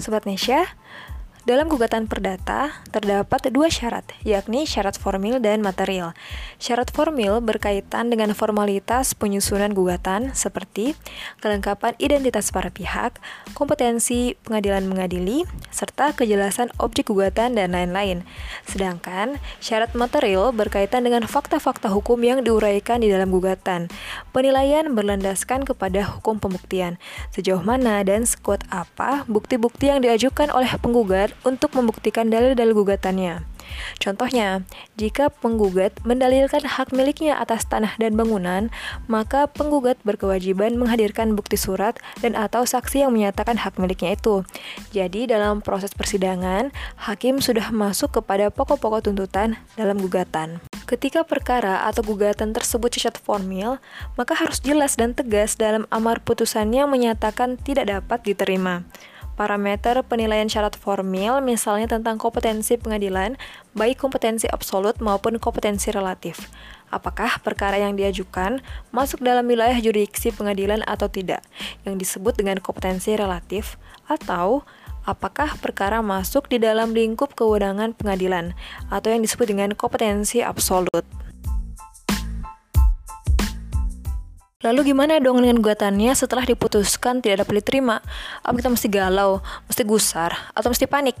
Sobat Nesya, dalam gugatan perdata terdapat dua syarat, yakni syarat formil dan material. Syarat formil berkaitan dengan formalitas penyusunan gugatan seperti kelengkapan identitas para pihak, kompetensi pengadilan mengadili, serta kejelasan objek gugatan dan lain-lain. Sedangkan syarat material berkaitan dengan fakta-fakta hukum yang diuraikan di dalam gugatan. Penilaian berlandaskan kepada hukum pembuktian, sejauh mana dan sekuat apa bukti-bukti yang diajukan oleh penggugat untuk membuktikan dalil-dalil gugatannya. Contohnya, jika penggugat mendalilkan hak miliknya atas tanah dan bangunan, maka penggugat berkewajiban menghadirkan bukti surat dan atau saksi yang menyatakan hak miliknya itu. Jadi, dalam proses persidangan, hakim sudah masuk kepada pokok-pokok tuntutan dalam gugatan. Ketika perkara atau gugatan tersebut cacat formil, maka harus jelas dan tegas dalam amar putusannya menyatakan tidak dapat diterima parameter penilaian syarat formil, misalnya tentang kompetensi pengadilan, baik kompetensi absolut maupun kompetensi relatif. Apakah perkara yang diajukan masuk dalam wilayah jurisdiksi pengadilan atau tidak, yang disebut dengan kompetensi relatif, atau apakah perkara masuk di dalam lingkup kewenangan pengadilan, atau yang disebut dengan kompetensi absolut. Lalu gimana dong dengan gugatannya setelah diputuskan tidak dapat diterima? Apa kita mesti galau, mesti gusar, atau mesti panik?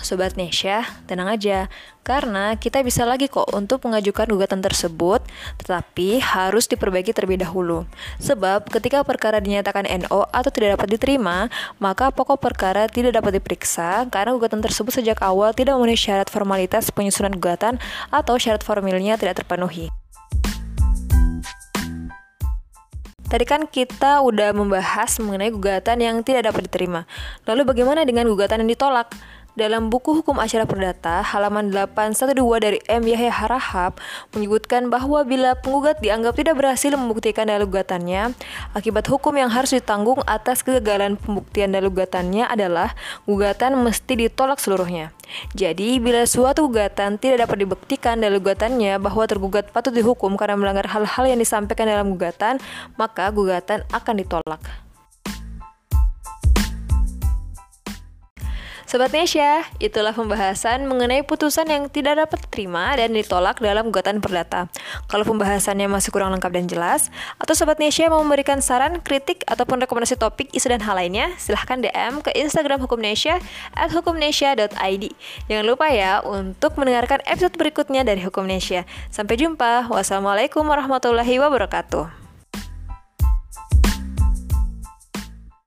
Sobat Nesya, tenang aja, karena kita bisa lagi kok untuk mengajukan gugatan tersebut, tetapi harus diperbaiki terlebih dahulu. Sebab ketika perkara dinyatakan NO atau tidak dapat diterima, maka pokok perkara tidak dapat diperiksa karena gugatan tersebut sejak awal tidak memenuhi syarat formalitas penyusunan gugatan atau syarat formilnya tidak terpenuhi. Tadi kan kita udah membahas mengenai gugatan yang tidak dapat diterima. Lalu bagaimana dengan gugatan yang ditolak? Dalam buku hukum acara perdata halaman 812 dari M. Yahya Harahap menyebutkan bahwa bila penggugat dianggap tidak berhasil membuktikan dalil gugatannya, akibat hukum yang harus ditanggung atas kegagalan pembuktian dalil gugatannya adalah gugatan mesti ditolak seluruhnya. Jadi, bila suatu gugatan tidak dapat dibuktikan dalil gugatannya bahwa tergugat patut dihukum karena melanggar hal-hal yang disampaikan dalam gugatan, maka gugatan akan ditolak. Sobat Nesya, itulah pembahasan mengenai putusan yang tidak dapat diterima dan ditolak dalam gugatan perdata. Kalau pembahasannya masih kurang lengkap dan jelas, atau Sobat Nesya mau memberikan saran, kritik, ataupun rekomendasi topik, isu dan hal lainnya, silahkan DM ke Instagram Hukum Nesya at hukumnesya.id. Jangan lupa ya untuk mendengarkan episode berikutnya dari Hukum Nesya. Sampai jumpa. Wassalamualaikum warahmatullahi wabarakatuh.